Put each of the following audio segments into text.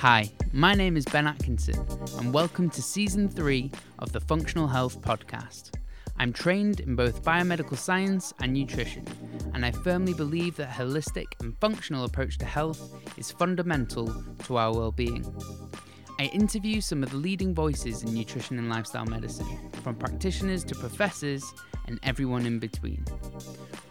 Hi, my name is Ben Atkinson, and welcome to season three of the Functional Health Podcast. I'm trained in both biomedical science and nutrition, and I firmly believe that a holistic and functional approach to health is fundamental to our well-being. I interview some of the leading voices in nutrition and lifestyle medicine, from practitioners to professors and everyone in between.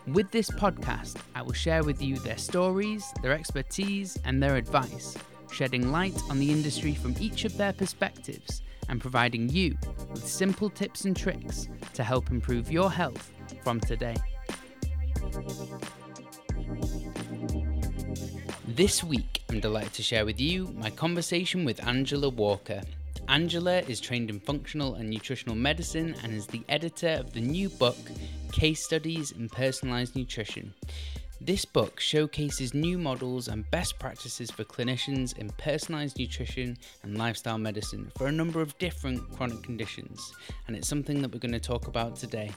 With this podcast, I will share with you their stories, their expertise, and their advice, shedding light on the industry from each of their perspectives and providing you with simple tips and tricks to help improve your health from today. This week, I'm delighted to share with you my conversation with Angela Walker. Angela is trained in functional and nutritional medicine and is the editor of the new book, Case Studies in Personalised Nutrition. This book showcases new models and best practices for clinicians in personalised nutrition and lifestyle medicine for a number of different chronic conditions, and it's something that we're going to talk about today.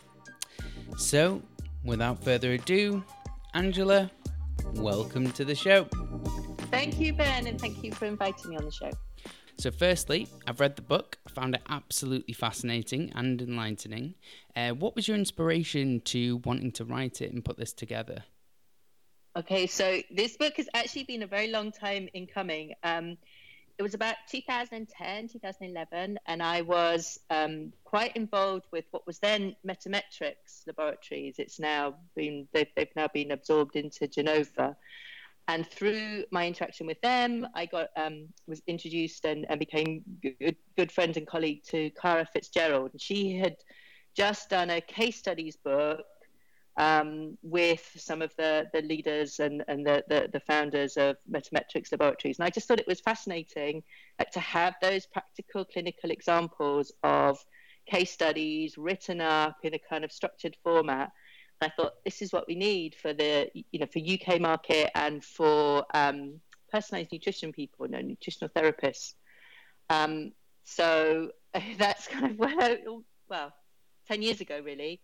So, without further ado, Angela, welcome to the show. Thank you, Ben, and thank you for inviting me on the show. So, firstly, I've read the book, found it absolutely fascinating and enlightening. Uh, what was your inspiration to wanting to write it and put this together? Okay, so this book has actually been a very long time in coming. Um, it was about 2010, 2011, and I was um, quite involved with what was then Metametrix Laboratories. It's now been they've, they've now been absorbed into Genova, and through my interaction with them, I got um, was introduced and, and became good, good friend and colleague to Kara Fitzgerald. And she had just done a case studies book um, with some of the, the leaders and, and the, the, the, founders of Metametrix Laboratories. And I just thought it was fascinating to have those practical clinical examples of case studies written up in a kind of structured format. And I thought this is what we need for the you know for UK market and for um, personalized nutrition people, you know, nutritional therapists. Um, so that's kind of where, well, 10 years ago, really.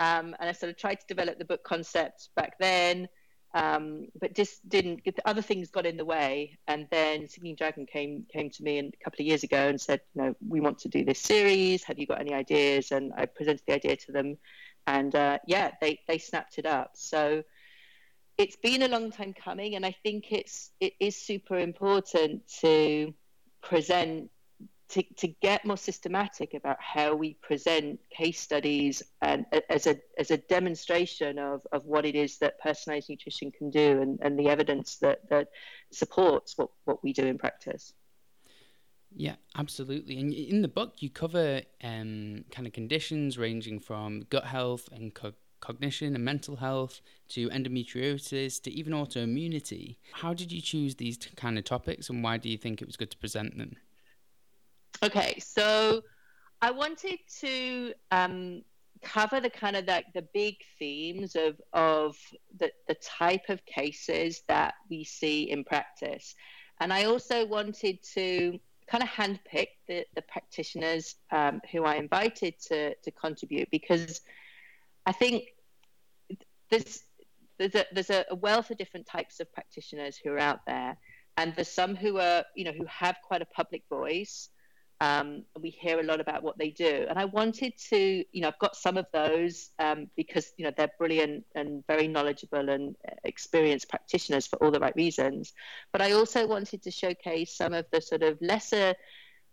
Um, and I sort of tried to develop the book concept back then, um, but just didn't. Get, Other things got in the way, and then Singing Dragon came came to me a couple of years ago and said, "You know, we want to do this series. Have you got any ideas?" And I presented the idea to them, and uh, yeah, they they snapped it up. So it's been a long time coming, and I think it's it is super important to present to, to get more systematic about how we present case studies and as a as a demonstration of, of what it is that personalized nutrition can do and, and the evidence that, that supports what, what we do in practice. Yeah, absolutely. And in the book, you cover um, kind of conditions ranging from gut health and co- cognition and mental health to endometriosis to even autoimmunity. How did you choose these kind of topics and why do you think it was good to present them? Okay, so I wanted to um, cover the kind of like the big themes of of the, the type of cases that we see in practice, and I also wanted to kind of handpick the, the practitioners um, who I invited to to contribute because I think there's a, there's a wealth of different types of practitioners who are out there, and there's some who are you know who have quite a public voice um, we hear a lot about what they do. And I wanted to, you know, I've got some of those um, because, you know, they're brilliant and very knowledgeable and experienced practitioners for all the right reasons. But I also wanted to showcase some of the sort of lesser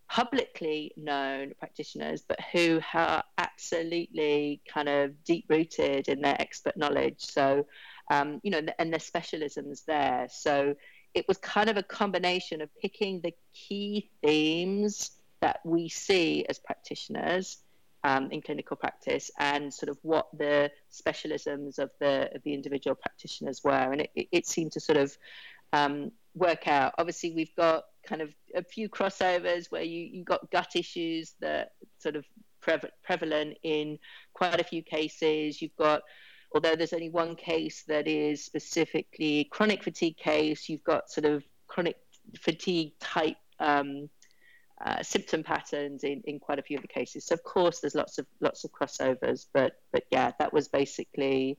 publicly known practitioners, but who are absolutely kind of deep rooted in their expert knowledge. So, um, you know, and their specialisms there. So, it was kind of a combination of picking the key themes that we see as practitioners um, in clinical practice and sort of what the specialisms of the of the individual practitioners were, and it, it seemed to sort of um, work out. Obviously, we've got kind of a few crossovers where you you got gut issues that sort of pre- prevalent in quite a few cases. You've got although there's only one case that is specifically chronic fatigue case, you've got sort of chronic fatigue type um, uh, symptom patterns in, in quite a few of the cases. So of course there's lots of lots of crossovers, but but yeah, that was basically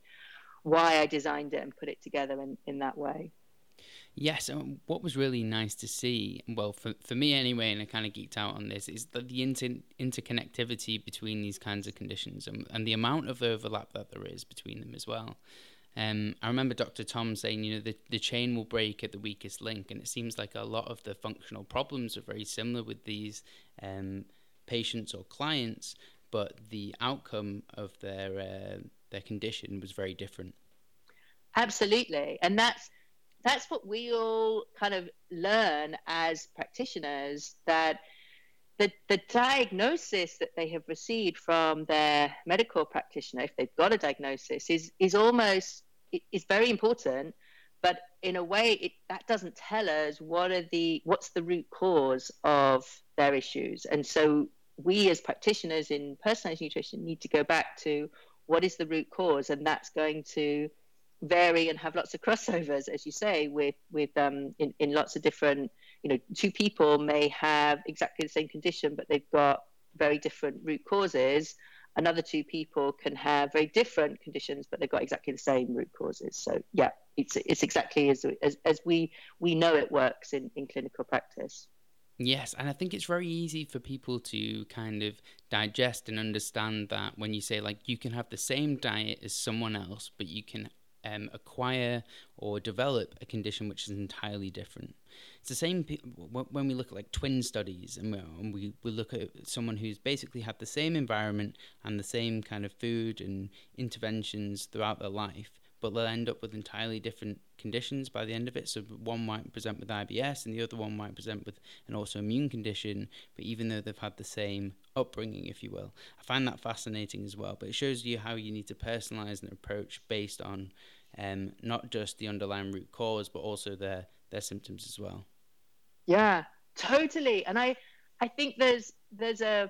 why I designed it and put it together in, in that way. Yes, and what was really nice to see, well, for, for me anyway, and I kind of geeked out on this, is that the inter- interconnectivity between these kinds of conditions and, and the amount of overlap that there is between them as well. Um, I remember Dr. Tom saying, you know, the, the chain will break at the weakest link, and it seems like a lot of the functional problems are very similar with these um, patients or clients, but the outcome of their uh, their condition was very different. Absolutely, and that's that's what we all kind of learn as practitioners that the, the diagnosis that they have received from their medical practitioner, if they've got a diagnosis, is is almost is very important. But in a way, it, that doesn't tell us what are the what's the root cause of their issues. And so we as practitioners in personalized nutrition need to go back to what is the root cause, and that's going to vary and have lots of crossovers, as you say, with with um, in, in lots of different you know, two people may have exactly the same condition, but they've got very different root causes. Another two people can have very different conditions, but they've got exactly the same root causes. So yeah, it's it's exactly as as, as we we know it works in, in clinical practice. Yes, and I think it's very easy for people to kind of digest and understand that when you say like you can have the same diet as someone else, but you can um, acquire or develop a condition which is entirely different. It's the same when we look at like twin studies and we, we look at someone who's basically had the same environment and the same kind of food and interventions throughout their life, but they'll end up with entirely different conditions by the end of it. So one might present with IBS and the other one might present with an autoimmune condition, but even though they've had the same upbringing, if you will. I find that fascinating as well, but it shows you how you need to personalize an approach based on um, not just the underlying root cause, but also their their symptoms as well. Yeah, totally. And I I think there's there's a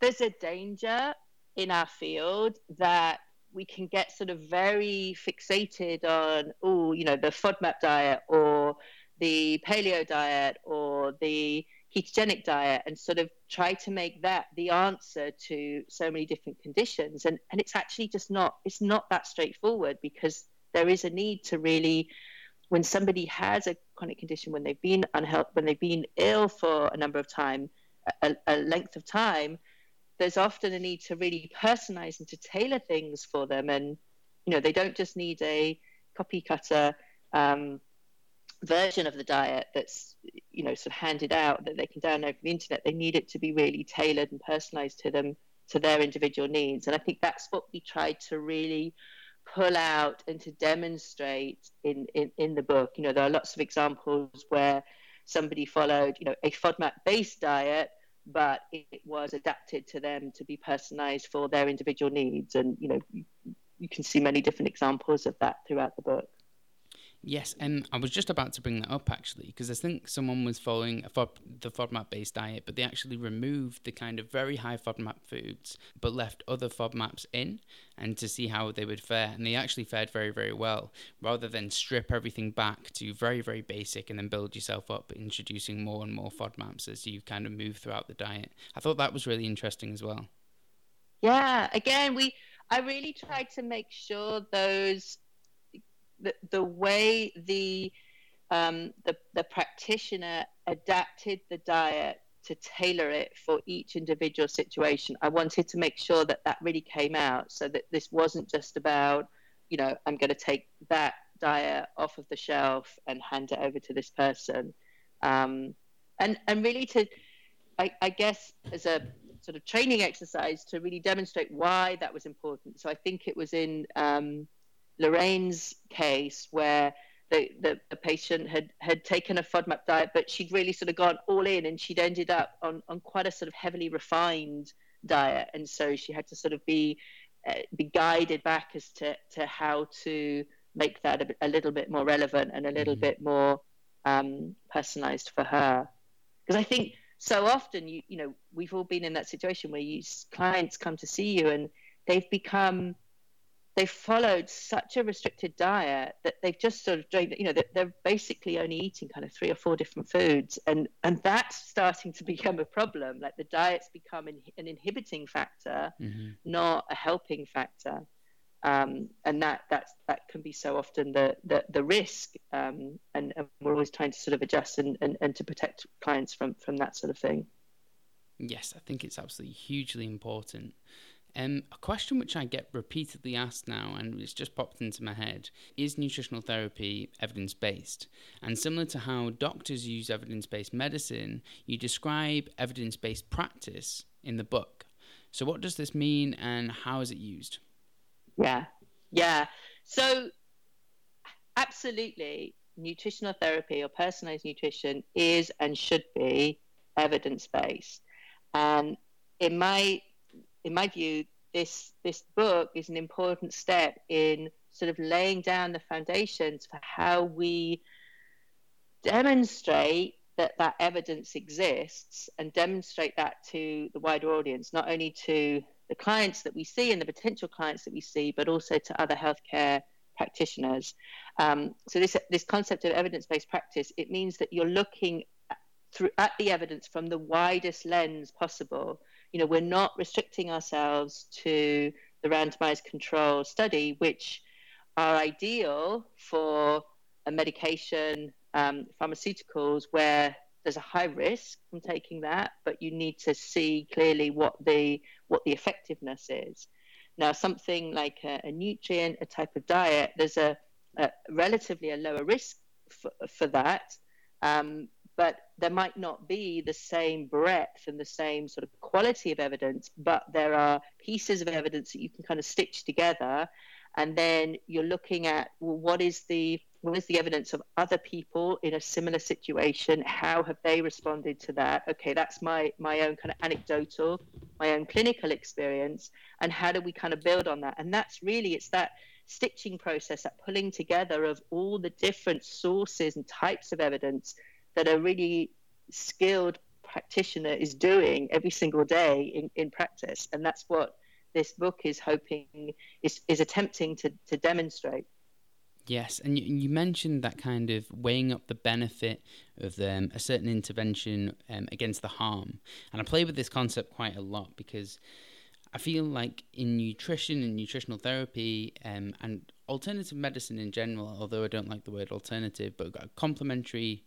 there's a danger in our field that we can get sort of very fixated on oh you know the FODMAP diet or the paleo diet or the ketogenic diet and sort of try to make that the answer to so many different conditions. And and it's actually just not it's not that straightforward because there is a need to really when somebody has a chronic condition, when they've been unhealthy, when they've been ill for a number of time, a, a, length of time, there's often a need to really personalize and to tailor things for them. And you know, they don't just need a copy cutter um, version of the diet that's you know sort of handed out that they can download from the internet. They need it to be really tailored and personalized to them to their individual needs. And I think that's what we tried to really pull out and to demonstrate in, in, in the book. You know, there are lots of examples where somebody followed, you know, a FODMAP based diet, but it was adapted to them to be personalized for their individual needs. And, you know, you, you can see many different examples of that throughout the book. Yes, and I was just about to bring that up actually, because I think someone was following FOD, the FODMAP based diet, but they actually removed the kind of very high FODMAP foods, but left other FODMAPs in, and to see how they would fare. And they actually fared very, very well, rather than strip everything back to very, very basic and then build yourself up, introducing more and more FODMAPs as you kind of move throughout the diet. I thought that was really interesting as well. Yeah, again, we I really tried to make sure those the, way the, um, the, the practitioner adapted the diet to tailor it for each individual situation. I wanted to make sure that that really came out so that this wasn't just about, you know, I'm going to take that diet off of the shelf and hand it over to this person. Um, and, and really to, I, I guess, as a sort of training exercise to really demonstrate why that was important. So I think it was in um, Lorraine's case where the, the, the, patient had, had taken a FODMAP diet, but she'd really sort of gone all in and she'd ended up on, on quite a sort of heavily refined diet. And so she had to sort of be, uh, be guided back as to, to how to make that a, a little bit more relevant and a little mm-hmm. bit more um, personalized for her. Because I think so often, you, you know, we've all been in that situation where you, clients come to see you and they've become – they've followed such a restricted diet that they've just sort of you know they're basically only eating kind of three or four different foods and and that's starting to become a problem like the diet's become an, an inhibiting factor mm-hmm. not a helping factor Um, and that that's that can be so often the the, the risk, um, and, and, we're always trying to sort of adjust and, and, and to protect clients from from that sort of thing. Yes, I think it's absolutely hugely important. Um, a question which I get repeatedly asked now, and it's just popped into my head, is nutritional therapy evidence based? And similar to how doctors use evidence based medicine, you describe evidence based practice in the book. So, what does this mean and how is it used? Yeah, yeah. So, absolutely, nutritional therapy or personalized nutrition is and should be evidence based. And in my in my view, this this book is an important step in sort of laying down the foundations for how we demonstrate that that evidence exists and demonstrate that to the wider audience, not only to the clients that we see and the potential clients that we see, but also to other healthcare practitioners. Um, so this this concept of evidence-based practice it means that you're looking through at the evidence from the widest lens possible you know, we're not restricting ourselves to the randomized control study, which are ideal for a medication, um, pharmaceuticals, where there's a high risk from taking that, but you need to see clearly what the what the effectiveness is. Now, something like a, a nutrient, a type of diet, there's a, a relatively a lower risk for, for that, um, but there might not be the same breadth and the same sort of quality of evidence, but there are pieces of evidence that you can kind of stitch together. And then you're looking at well, what is the what is the evidence of other people in a similar situation? How have they responded to that? Okay, that's my my own kind of anecdotal, my own clinical experience, and how do we kind of build on that? And that's really it's that stitching process, that pulling together of all the different sources and types of evidence that a really skilled practitioner is doing every single day in, in practice. And that's what this book is hoping, is, is attempting to, to demonstrate. Yes, and you, you, mentioned that kind of weighing up the benefit of um, a certain intervention um, against the harm. And I play with this concept quite a lot because I feel like in nutrition and nutritional therapy um, and alternative medicine in general, although I don't like the word alternative, but complementary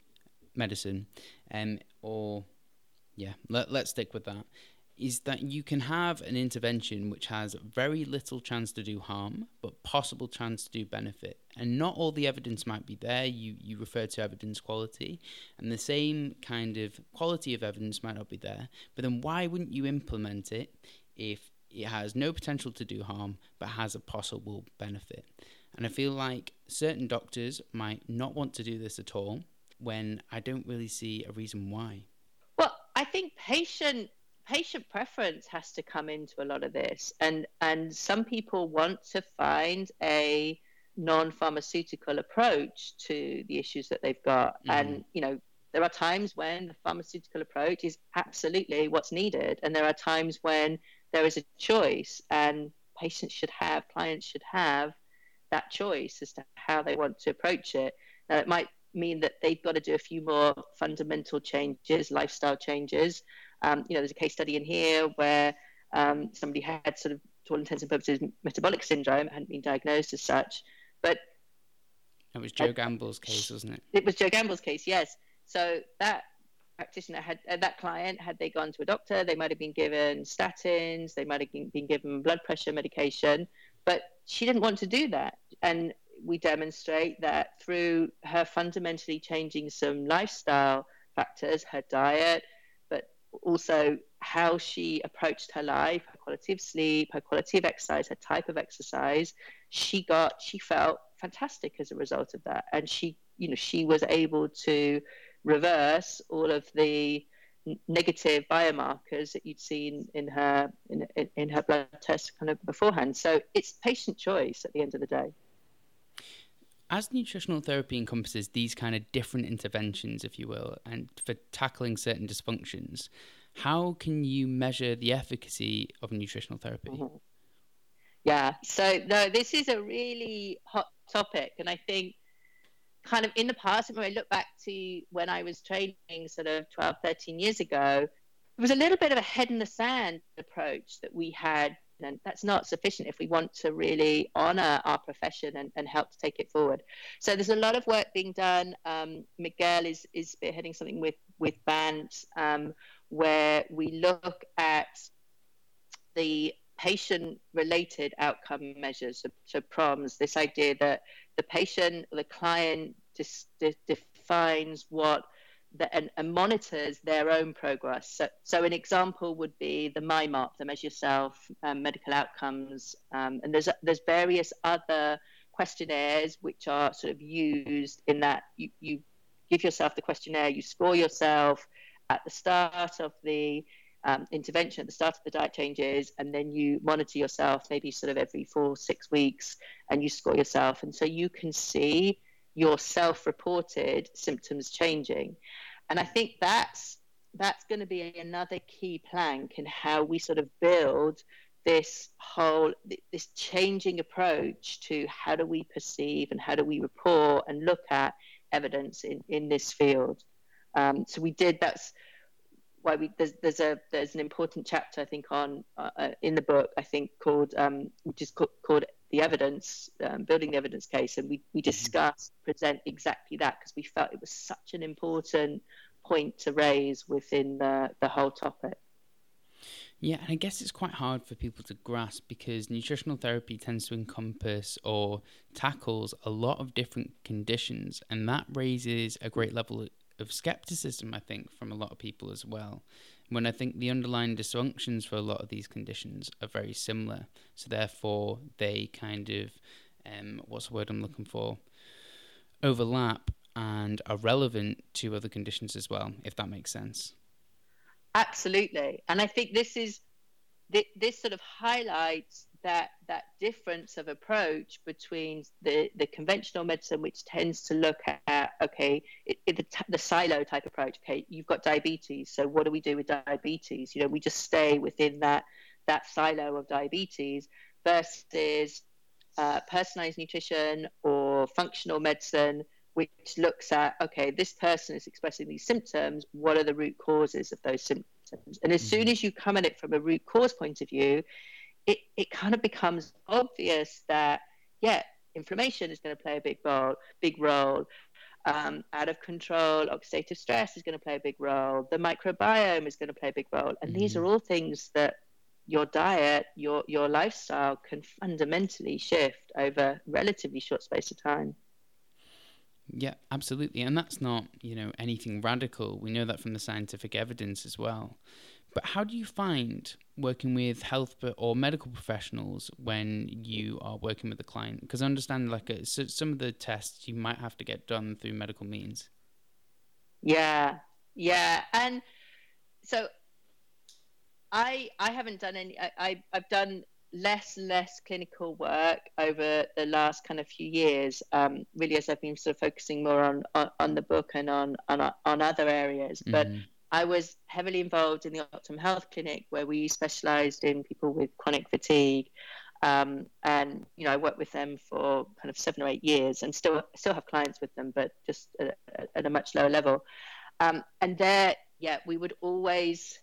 medicine, um, or yeah, let, let's stick with that, is that you can have an intervention which has very little chance to do harm, but possible chance to do benefit. And not all the evidence might be there. You, you refer to evidence quality, and the same kind of quality of evidence might not be there. But then why wouldn't you implement it if it has no potential to do harm, but has a possible benefit? And I feel like certain doctors might not want to do this at all when I don't really see a reason why. Well, I think patient patient preference has to come into a lot of this, and and some people want to find a non-pharmaceutical approach to the issues that they've got, mm. and you know there are times when the pharmaceutical approach is absolutely what's needed, and there are times when there is a choice, and patients should have, clients should have that choice as to how they want to approach it. Now, it might mean that they've got to do a few more fundamental changes, lifestyle changes. Um, you know, there's a case study in here where um, somebody had sort of, to all intents and purposes, metabolic syndrome, hadn't been diagnosed as such, but that was Joe Gamble's case, wasn't it? It was Joe Gamble's case, yes. So that practitioner had uh, that client had they gone to a doctor, they might have been given statins, they might have been given blood pressure medication, but she didn't want to do that, and we demonstrate that through her fundamentally changing some lifestyle factors, her diet, but also how she approached her life, her quality of sleep, her quality of exercise, her type of exercise, she got, she felt fantastic as a result of that. And she, you know, she was able to reverse all of the negative biomarkers that you'd seen in her in, in, her blood test kind of beforehand. So it's patient choice at the end of the day as nutritional therapy encompasses these kind of different interventions, if you will, and for tackling certain dysfunctions, how can you measure the efficacy of nutritional therapy? Mm-hmm. Yeah, so no, this is a really hot topic, and I think kind of in the past, when I look back to when I was training sort of 12, 13 years ago, it was a little bit of a head in the sand approach that we had and that's not sufficient if we want to really honor our profession and, and help to take it forward. So there's a lot of work being done. Um, Miguel is, is spearheading something with, with BANT um, where we look at the patient related outcome measures, so, so PROMs, this idea that the patient, the client dis, defines what and, and, monitors their own progress. So, so, an example would be the MyMOP, the Measure Yourself um, medical outcomes, um, and there's there's various other questionnaires which are sort of used in that you, you give yourself the questionnaire, you score yourself at the start of the um, intervention at the start of the diet changes, and then you monitor yourself maybe sort of every four, six weeks, and you score yourself. And so you can see your self-reported symptoms changing. And I think that's that's going to be another key plank in how we sort of build this whole this changing approach to how do we perceive and how do we report and look at evidence in, in this field. Um, so we did that's why we there's there's a there's an important chapter I think on uh, uh in the book I think called um, which is called the evidence um, building the evidence case and we we mm-hmm. discuss present exactly that because we felt it was such an important point to raise within the the whole topic. Yeah, and I guess it's quite hard for people to grasp because nutritional therapy tends to encompass or tackles a lot of different conditions, and that raises a great level of skepticism, I think, from a lot of people as well. When I think the underlying dysfunctions for a lot of these conditions are very similar. So, therefore, they kind of, um, what's the word I'm looking for? Overlap and are relevant to other conditions as well, if that makes sense. Absolutely. And I think this is, this sort of highlights that that difference of approach between the, the conventional medicine, which tends to look at okay, it, it, the, the silo type approach. Okay, you've got diabetes, so what do we do with diabetes? You know, we just stay within that that silo of diabetes versus uh, personalized nutrition or functional medicine, which looks at okay, this person is expressing these symptoms. What are the root causes of those symptoms? And as mm-hmm. soon as you come at it from a root cause point of view, it, it kind of becomes obvious that, yeah, inflammation is going to play a big role, big role. Um, out of control, oxidative stress is going to play a big role. The microbiome is going to play a big role. And mm-hmm. these are all things that your diet, your your lifestyle can fundamentally shift over relatively short space of time. Yeah, absolutely. And that's not, you know, anything radical. We know that from the scientific evidence as well. But how do you find working with health or medical professionals when you are working with a client? Because I understand, like, a, uh, so some of the tests you might have to get done through medical means. Yeah, yeah, and so I I haven't done any. I, I I've done less less clinical work over the last kind of few years. Um, really, as I've been sort of focusing more on on, on the book and on on on other areas, but. I was heavily involved in the Optimum Health Clinic, where we specialised in people with chronic fatigue, um, and you know I worked with them for kind of seven or eight years, and still still have clients with them, but just at, at a much lower level. Um, and there, yeah, we would always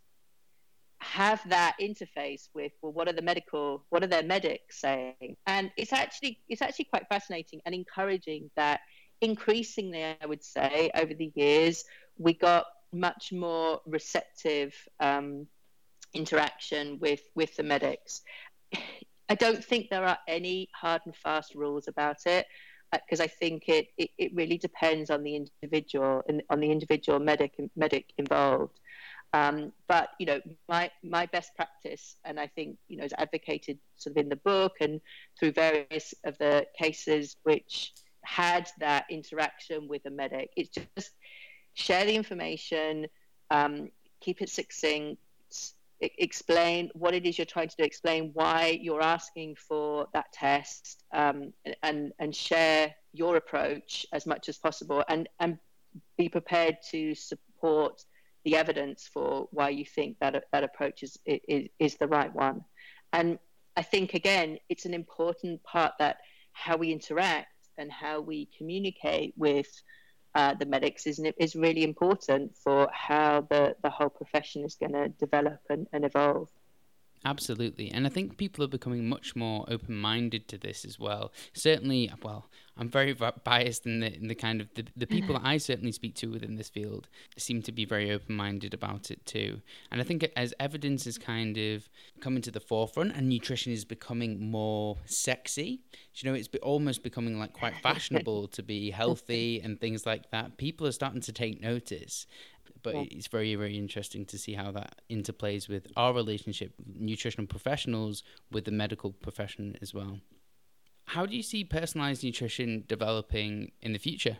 have that interface with well what are the medical what are their medics saying and it's actually it's actually quite fascinating and encouraging that increasingly i would say over the years we got much more receptive um, interaction with with the medics. I don't think there are any hard and fast rules about it because uh, I think it, it, it, really depends on the individual and on the individual medic medic involved. Um, but you know, my my best practice, and I think you know, is advocated sort of in the book and through various of the cases which had that interaction with a medic. It's just share the information, um, keep it succinct, explain what it is you're trying to do, explain why you're asking for that test, um, and and share your approach as much as possible, and and be prepared to support the evidence for why you think that that approach is is, is the right one. And I think again, it's an important part that how we interact and how we communicate with uh, the medics is, is really important for how the, the whole profession is going to develop and, and evolve. Absolutely. And I think people are becoming much more open minded to this as well. Certainly, well, I'm very biased in the, in the kind of the, the people that I mm-hmm. certainly speak to within this field seem to be very open minded about it too. And I think as evidence is kind of coming to the forefront and nutrition is becoming more sexy, you know, it's almost becoming like quite fashionable to be healthy and things like that. People are starting to take notice but yeah. it's very very interesting to see how that interplays with our relationship nutritional professionals with the medical profession as well how do you see personalized nutrition developing in the future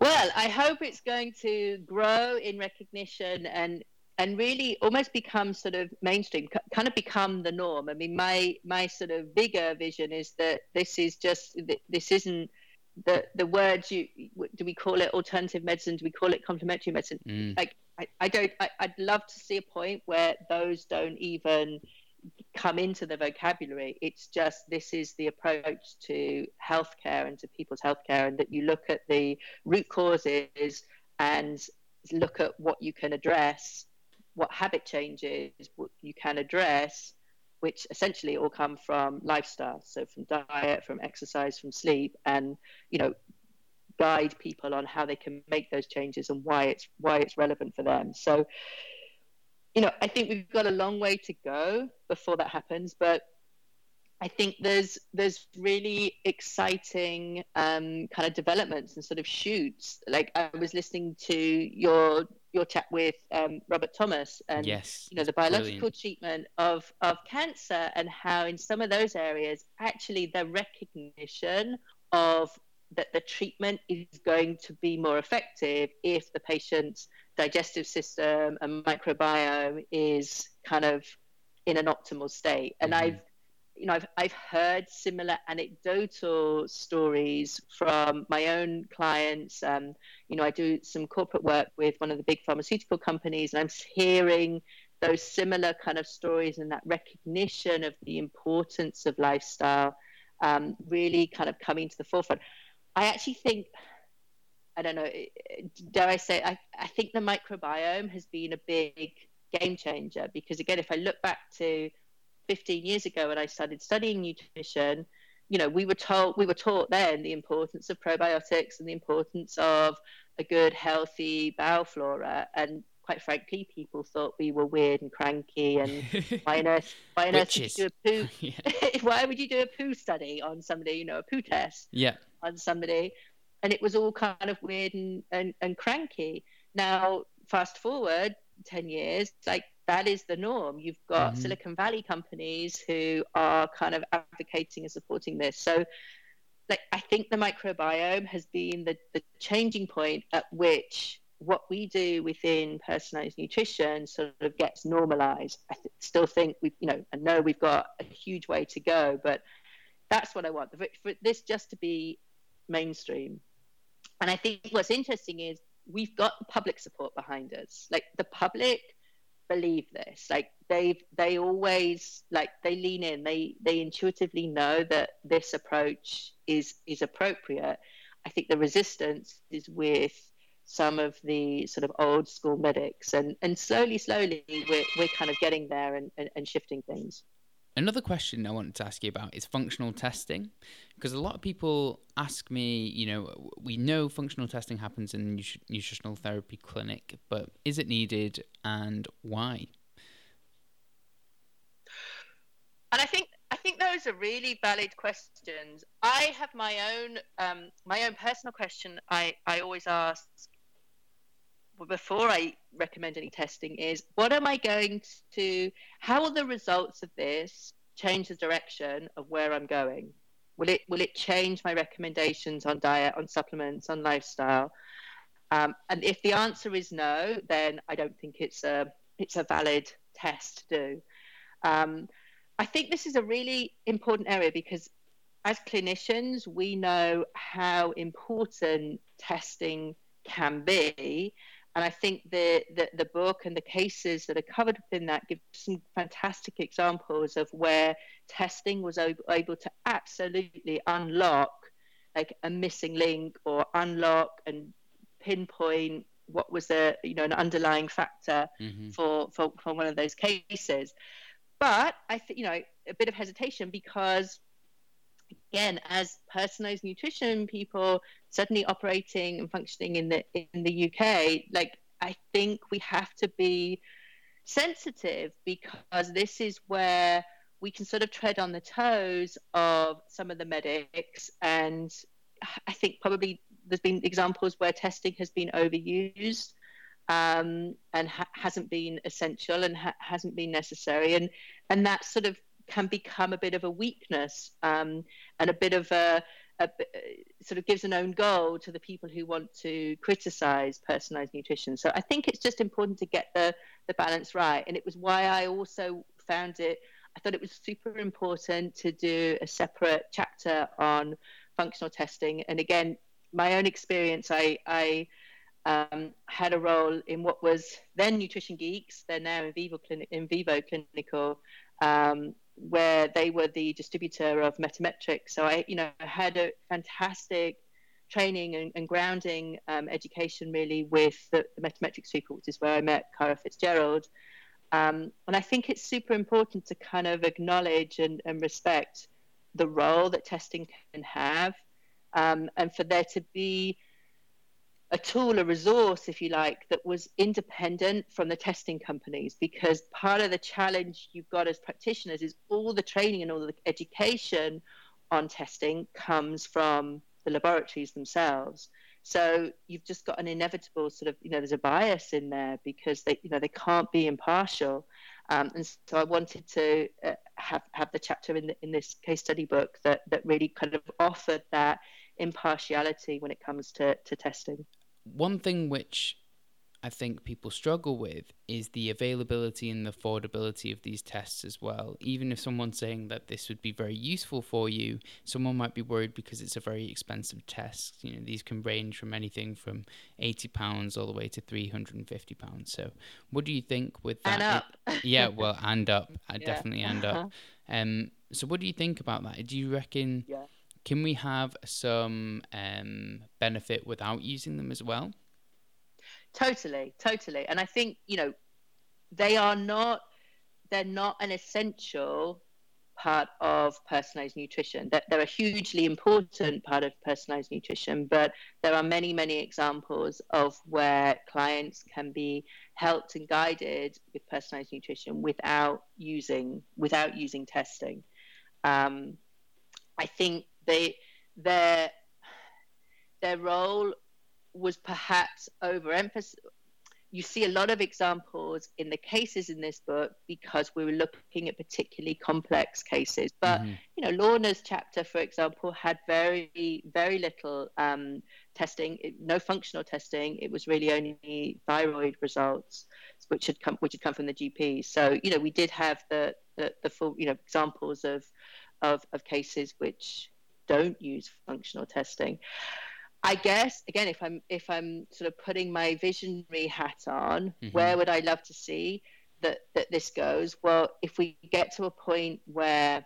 well i hope it's going to grow in recognition and and really almost become sort of mainstream kind of become the norm i mean my my sort of bigger vision is that this is just this isn't the the words you do we call it alternative medicine? Do we call it complementary medicine? Mm. like I, I don't I, i'd love to see a point where those don't even come into the vocabulary. It's just this is the approach to healthcare and to people's healthcare and that you look at the root causes and look at what you can address what habit changes what you can address which essentially all come from lifestyle, so from diet, from exercise, from sleep, and you know, guide people on how they can make those changes and why it's why it's relevant for them. So, you know, I think we've got a long way to go before that happens, but I think there's there's really exciting um, kind of developments and sort of shoots. Like I was listening to your your chat with um, Robert Thomas and yes, you know the biological brilliant. treatment of of cancer and how in some of those areas actually the recognition of that the treatment is going to be more effective if the patient's digestive system and microbiome is kind of in an optimal state. And mm-hmm. I've you know, I've, I've heard similar anecdotal stories from my own clients. Um, you know, I do some corporate work with one of the big pharmaceutical companies, and I'm hearing those similar kind of stories and that recognition of the importance of lifestyle um, really kind of coming to the forefront. I actually think, I don't know, dare I say, I, I think the microbiome has been a big game changer because, again, if I look back to 15 years ago when I started studying nutrition, you know, we were told we were taught then the importance of probiotics and the importance of a good, healthy bowel flora. And quite frankly, people thought we were weird and cranky and why on earth, why on earth would you do a poo? why would you do a poo study on somebody? You know, a poo test yeah. on somebody, and it was all kind of weird and, and, and cranky. Now, fast forward 10 years, like that is the norm. You've got mm-hmm. Silicon Valley companies who are kind of advocating and supporting this. So, like, I think the microbiome has been the, the changing point at which what we do within personalized nutrition sort of gets normalized. I th- still think we, you know, I know we've got a huge way to go, but that's what I want for this just to be mainstream. And I think what's interesting is we've got public support behind us. Like the public believe this. Like they've they always like they lean in. They they intuitively know that this approach is is appropriate. I think the resistance is with some of the sort of old school medics. And and slowly slowly we're, we're kind of getting there and, and, and shifting things Another question I wanted to ask you about is functional testing, because a lot of people ask me, you know, we know functional testing happens in nutritional therapy clinic, but is it needed and why? And I think I think those are really valid questions. I have my own um, my own personal question. I I always ask before I recommend any testing is what am I going to, how will the results of this change the direction of where I'm going? Will it, will it change my recommendations on diet, on supplements, on lifestyle? Um, and if the answer is no, then I don't think it's a, it's a valid test to do. Um, I think this is a really important area because as clinicians, we know how important testing can be and I think the, the, the book and the cases that are covered within that give some fantastic examples of where testing was able to absolutely unlock like a missing link or unlock and pinpoint what was a you know an underlying factor mm-hmm. for, for for one of those cases. But I think you know a bit of hesitation because again, as personalized nutrition people, certainly operating and functioning in the in the UK, like I think we have to be sensitive because this is where we can sort of tread on the toes of some of the medics. And I think probably there's been examples where testing has been overused um, and ha- hasn't been essential and ha- hasn't been necessary, and and that sort of can become a bit of a weakness um, and a bit of a, a, sort of gives an own goal to the people who want to criticize personalized nutrition. So I think it's just important to get the the balance right, and it was why I also found it. I thought it was super important to do a separate chapter on functional testing. And again, my own experience, I, I um, had a role in what was then Nutrition Geeks, they're now in Vivo, in Vivo Clinical, um, where they were the distributor of Metametrix. So I, you know, had a fantastic training and, and grounding um, education really with the, the, Metametrix people, which is where I met Kara Fitzgerald. Um, and I think it's super important to kind of acknowledge and, and respect the role that testing can have, um, and for there to be a tool, a resource, if you like, that was independent from the testing companies. Because part of the challenge you've got as practitioners is all the training and all the education on testing comes from the laboratories themselves. So you've just got an inevitable sort of, you know, there's a bias in there because they, you know, they can't be impartial. Um, and so I wanted to uh, have have the chapter in the, in this case study book that that really kind of offered that impartiality when it comes to to testing. One thing which I think people struggle with is the availability and the affordability of these tests as well. Even if someone's saying that this would be very useful for you, someone might be worried because it's a very expensive test. You know, these can range from anything from eighty pounds all the way to three hundred and fifty pounds. So, what do you think with that? And up. It, yeah, well, and up. I yeah. definitely and up. Um, so what do you think about that? Do you reckon? Yeah. Can we have some um, benefit without using them as well? Totally, totally. And I think, you know, they are not they're not an essential part of personalized nutrition. They're a hugely important part of personalized nutrition, but there are many, many examples of where clients can be helped and guided with personalized nutrition without using without using testing. Um, I think they their their role was perhaps overemphasized. You see a lot of examples in the cases in this book because we were looking at particularly complex cases. But mm-hmm. you know, Lorna's chapter, for example, had very, very little um, testing, no functional testing. It was really only thyroid results, which had come, which had come from the GP. So you know, we did have the the, the full, you know, examples of of, of cases which don't use functional testing. I guess again, if I'm if I'm sort of putting my visionary hat on, mm-hmm. where would I love to see that that this goes? Well, if we get to a point where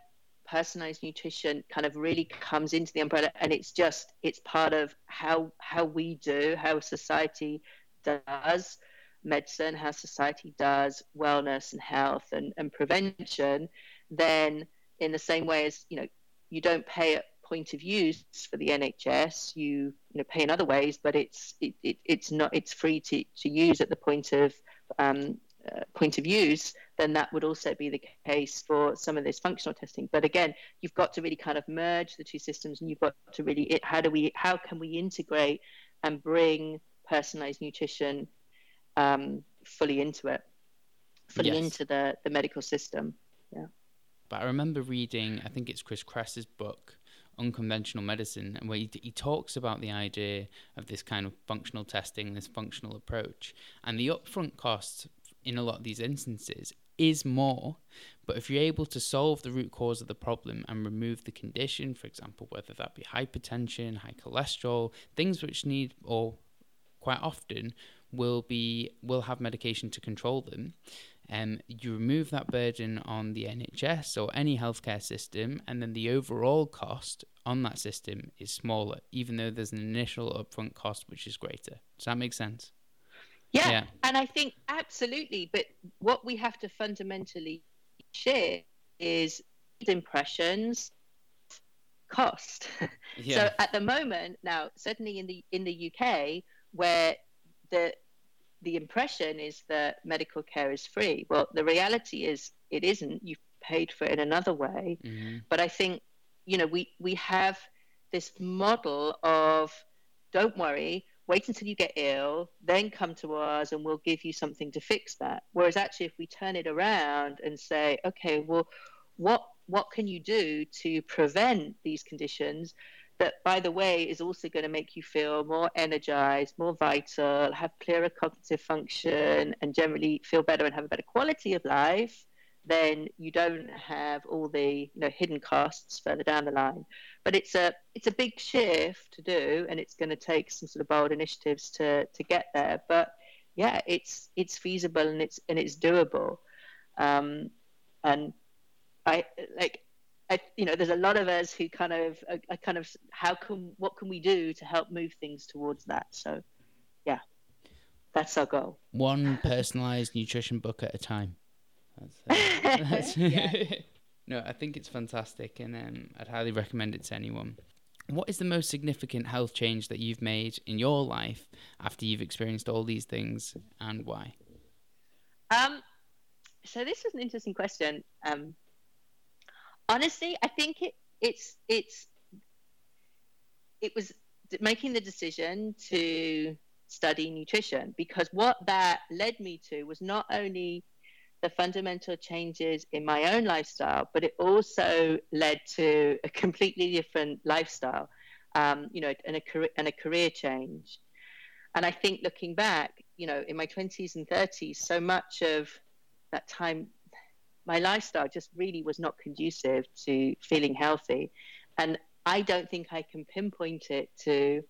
personalized nutrition kind of really comes into the umbrella and it's just it's part of how how we do how society does medicine how society does wellness and health and, and prevention then in the same way as you know you don't pay point of use for the NHS. You you know pay in other ways, but it's it, it it's not it's free to, to use at the point of um, uh, point of use. Then that would also be the case for some of this functional testing. But again, you've got to really kind of merge the two systems, and you've got to really it, how do we how can we integrate and bring personalized nutrition um, fully into it, fully yes. into the the medical system. Yeah. But I remember reading, I think it's Chris Kresser's book, unconventional medicine, and where he, he talks about the idea of this kind of functional testing, this functional approach, and the upfront cost in a lot of these instances is more. But if you're able to solve the root cause of the problem and remove the condition, for example, whether that be hypertension, high cholesterol, things which need or quite often will be will have medication to control them um, you remove that burden on the NHS or any healthcare system, and then the overall cost on that system is smaller, even though there's an initial upfront cost which is greater. Does that make sense? Yeah, yeah, and I think absolutely. But what we have to fundamentally share is impressions cost. Yeah. so at the moment now, certainly in the in the UK, where the the impression is that medical care is free. Well, the reality is it isn't. You've paid for it in another way. Mm-hmm. But I think you know we we have this model of don't worry, wait until you get ill, then come to us and we'll give you something to fix that. Whereas actually, if we turn it around and say, okay, well, what what can you do to prevent these conditions? That, by the way, is also going to make you feel more energized, more vital, have clearer cognitive function, and generally feel better and have a better quality of life then you don't have all the you know hidden costs further down the line. But it's a it's a big shift to do, and it's going to take some sort of bold initiatives to to get there. But yeah, it's it's feasible and it's and it's doable. Um, and I like I, you know, there's a lot of us who kind of are, are, kind of how can what can we do to help move things towards that? So, yeah, that's our goal. One personalized nutrition book at a time. That's, uh, that's no, I think it's fantastic, and um, I'd highly recommend it to anyone. What is the most significant health change that you've made in your life after you've experienced all these things, and why? Um, so this is an interesting question. Um, honestly, I think it, it's it's it was making the decision to study nutrition because what that led me to was not only the fundamental changes in my own lifestyle, but it also led to a completely different lifestyle, um, you know, and a, career, and a career change. And I think looking back, you know, in my 20s and 30s, so much of that time, my lifestyle just really was not conducive to feeling healthy. And I don't think I can pinpoint it to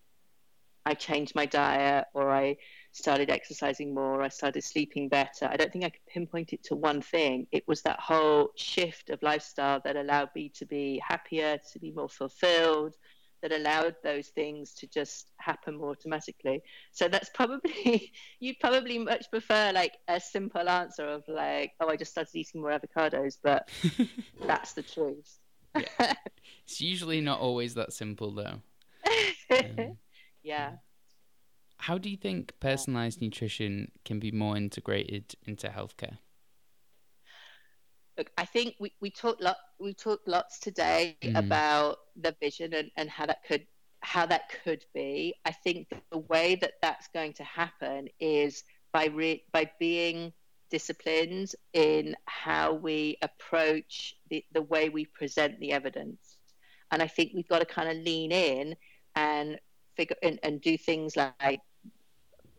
I changed my diet or I started exercising more, or I started sleeping better. I don't think I could pinpoint it to one thing. It was that whole shift of lifestyle that allowed me to be happier, to be more fulfilled, that allowed those things to just happen more automatically. So that's probably, you'd probably much prefer like a simple answer of like, oh, I just started eating more avocados, but that's the truth. yeah. It's usually not always that simple though. Um, yeah. How do you think personalized nutrition can be more integrated into healthcare? Look, I think we, we talked lot we talked lots today mm. about the vision and, and how that could how that could be. I think the way that that's going to happen is by re- by being disciplined in how we approach the, the way we present the evidence. And I think we've got to kind of lean in and figure and, and do things like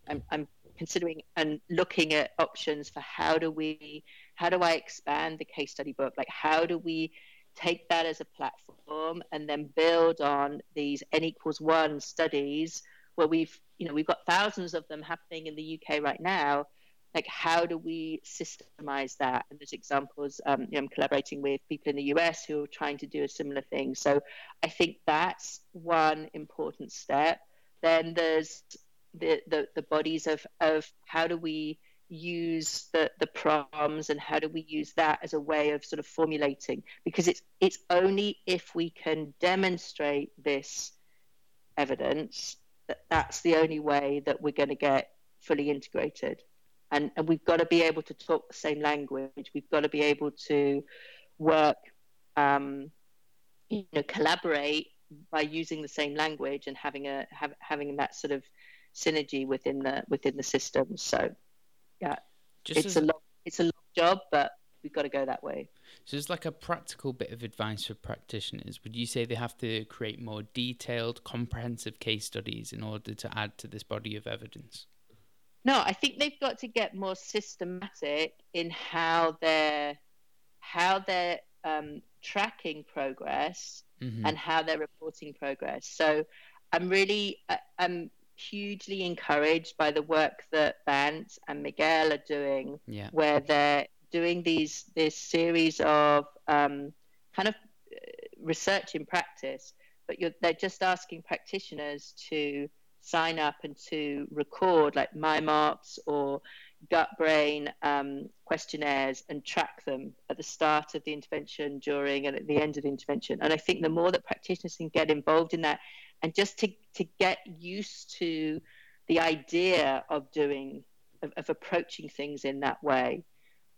I'm, I'm considering and looking at options for how do we how do I expand the case study book? Like how do we take that as a platform and then build on these n equals one studies where we've you know we've got thousands of them happening in the UK right now. Like how do we systemize that? And there's examples. Um, you know, I'm collaborating with people in the US who are trying to do a similar thing. So I think that's one important step. Then there's the, the, the bodies of, of how do we use the, the proms and how do we use that as a way of sort of formulating? Because it's it's only if we can demonstrate this evidence that that's the only way that we're going to get fully integrated. And, and we've got to be able to talk the same language. We've got to be able to work um, you know collaborate by using the same language and having a have, having that sort of synergy within the within the system. So, yeah, Just it's as... a long it's a long job, but we've got to go that way. So, it's like a practical bit of advice for practitioners. Would you say they have to create more detailed, comprehensive case studies in order to add to this body of evidence? No, I think they've got to get more systematic in how they're how they're um, tracking progress mm-hmm. and how they're reporting progress. So I'm really I'm hugely encouraged by the work that Bant and Miguel are doing, yeah. where they're doing these this series of um, kind of uh, research in practice, but they're just asking practitioners to sign up and to record like MyMOPS or gut brain um, questionnaires and track them at the start of the intervention, during, and at the end of the intervention. And I think the more that practitioners can get involved in that, and just to, to get used to the idea of doing, of, of approaching things in that way,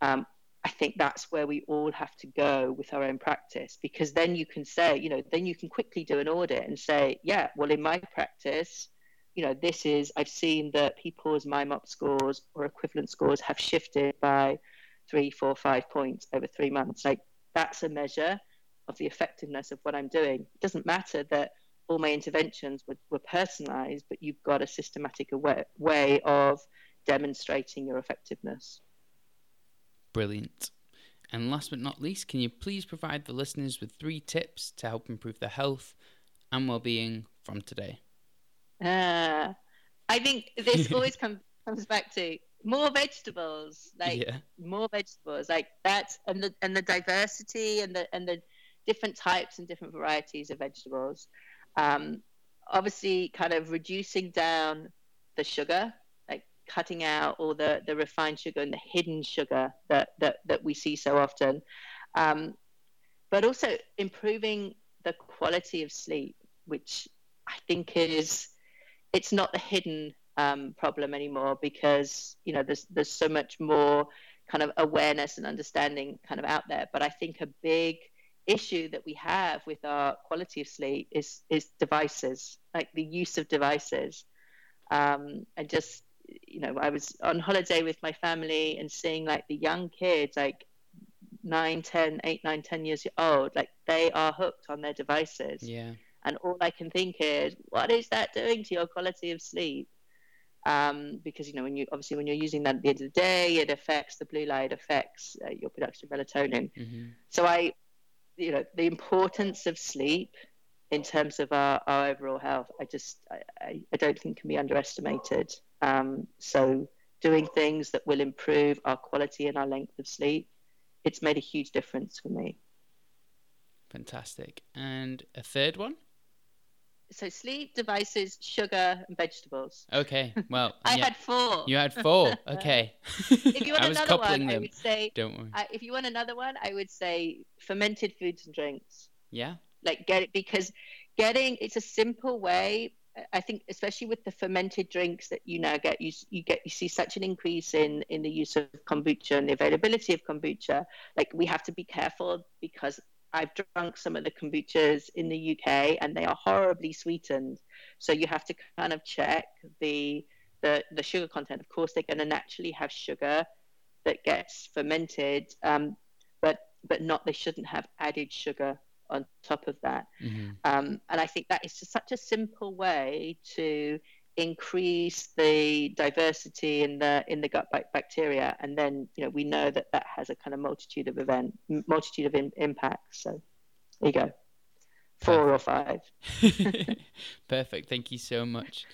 um, I think that's where we all have to go with our own practice because then you can say, you know, then you can quickly do an audit and say, yeah, well, in my practice, you know, this is, I've seen that people's MyMOP scores or equivalent scores have shifted by three, four, five points over three months. Like, that's a measure of the effectiveness of what I'm doing. It doesn't matter that all my interventions were, were personalized, but you've got a systematic way, way of demonstrating your effectiveness. Brilliant. And last but not least, can you please provide the listeners with three tips to help improve their health and well-being from today? Uh, I think this always comes comes back to more vegetables, like yeah. more vegetables, like that, and the and the diversity and the and the different types and different varieties of vegetables. Um, obviously, kind of reducing down the sugar, like cutting out all the the refined sugar and the hidden sugar that that that we see so often, um, but also improving the quality of sleep, which I think is it's not the hidden um, problem anymore because you know there's there's so much more kind of awareness and understanding kind of out there. But I think a big issue that we have with our quality of sleep is is devices, like the use of devices. Um, and just you know, I was on holiday with my family and seeing like the young kids, like nine, ten, eight, nine, ten years old, like they are hooked on their devices. Yeah and all I can think is, what is that doing to your quality of sleep? Um, because you know when you obviously when you're using that at the end of the day, it affects the blue light affects uh, your production of melatonin. Mm-hmm. So I, you know, the importance of sleep in terms of our, our overall health, I just I, I don't think can be underestimated. Um, so doing things that will improve our quality and our length of sleep, it's made a huge difference for me. Fantastic. And a third one? So sleep, devices, sugar, and vegetables. Okay, well, I yeah. had four. You had four. Okay. if you want another one, them. I would say. Don't worry. if you want another one, I would say fermented foods and drinks. Yeah. Like get it because getting it's a simple way. I think especially with the fermented drinks that you now get, you you get you see such an increase in in the use of kombucha and the availability of kombucha. Like we have to be careful because I've drunk some of the kombuchas in the UK and they are horribly sweetened. So you have to kind of check the the, the sugar content. Of course, they're going to naturally have sugar that gets fermented, um, but but not they shouldn't have added sugar on top of that. Mm-hmm. Um, and I think that is just such a simple way to increase the diversity in the in the gut bacteria and then you know we know that that has a kind of multitude of event multitude of in, impacts so there you go four or five perfect thank you so much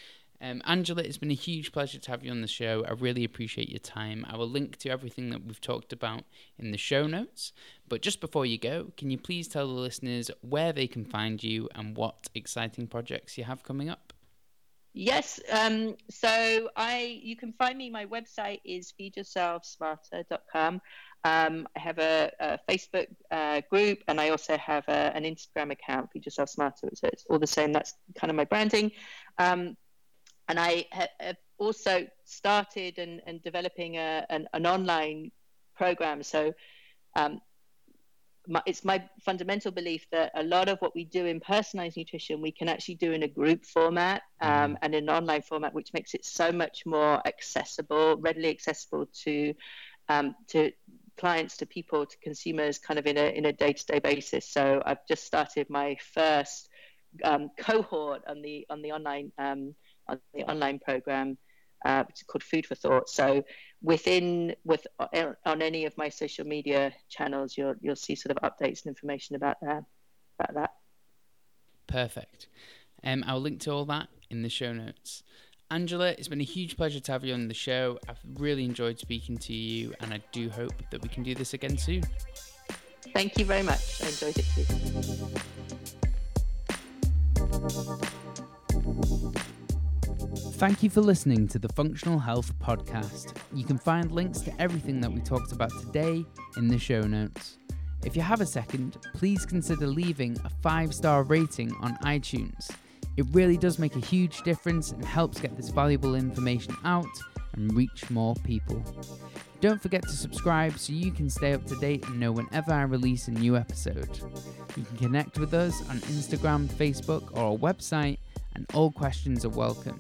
um, Angela, it's been a huge pleasure to have you on the show. I really appreciate your time. I will link to everything that we've talked about in the show notes. But just before you go, can you please tell the listeners where they can find you and what exciting projects you have coming up? Yes. Um, so I, you can find me. My website is feedyourselfsmarter.com. Um, I have a, a Facebook uh, group, and I also have a, an Instagram account, Feed Yourself Smarter. So it's all the same. That's kind of my branding. Um, and I have also started and, and developing a, an, an online program. So um, my, it's my fundamental belief that a lot of what we do in personalized nutrition we can actually do in a group format um, mm-hmm. and in an online format which makes it so much more accessible readily accessible to um, to clients to people to consumers kind of in a in a day-to-day basis so i've just started my first um, cohort on the on the online um, on the online program uh, which called Food for Thought. So within with uh, on any of my social media channels, you'll you'll see sort of updates and information about that about that. Perfect. Um, I'll link to all that in the show notes. Angela, it's been a huge pleasure to have you on the show. I've really enjoyed speaking to you, and I do hope that we can do this again soon. Thank you very much. I enjoyed it too. Thank you for listening to the Functional Health Podcast. You can find links to everything that we talked about today in the show notes. If you have a second, please consider leaving a five star rating on iTunes. It really does make a huge difference and helps get this valuable information out and reach more people. Don't forget to subscribe so you can stay up to date and know whenever I release a new episode. You can connect with us on Instagram, Facebook, or our website, and all questions are welcome.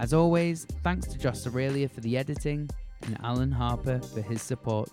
As always, thanks to Josh Aurelia for the editing and Alan Harper for his support.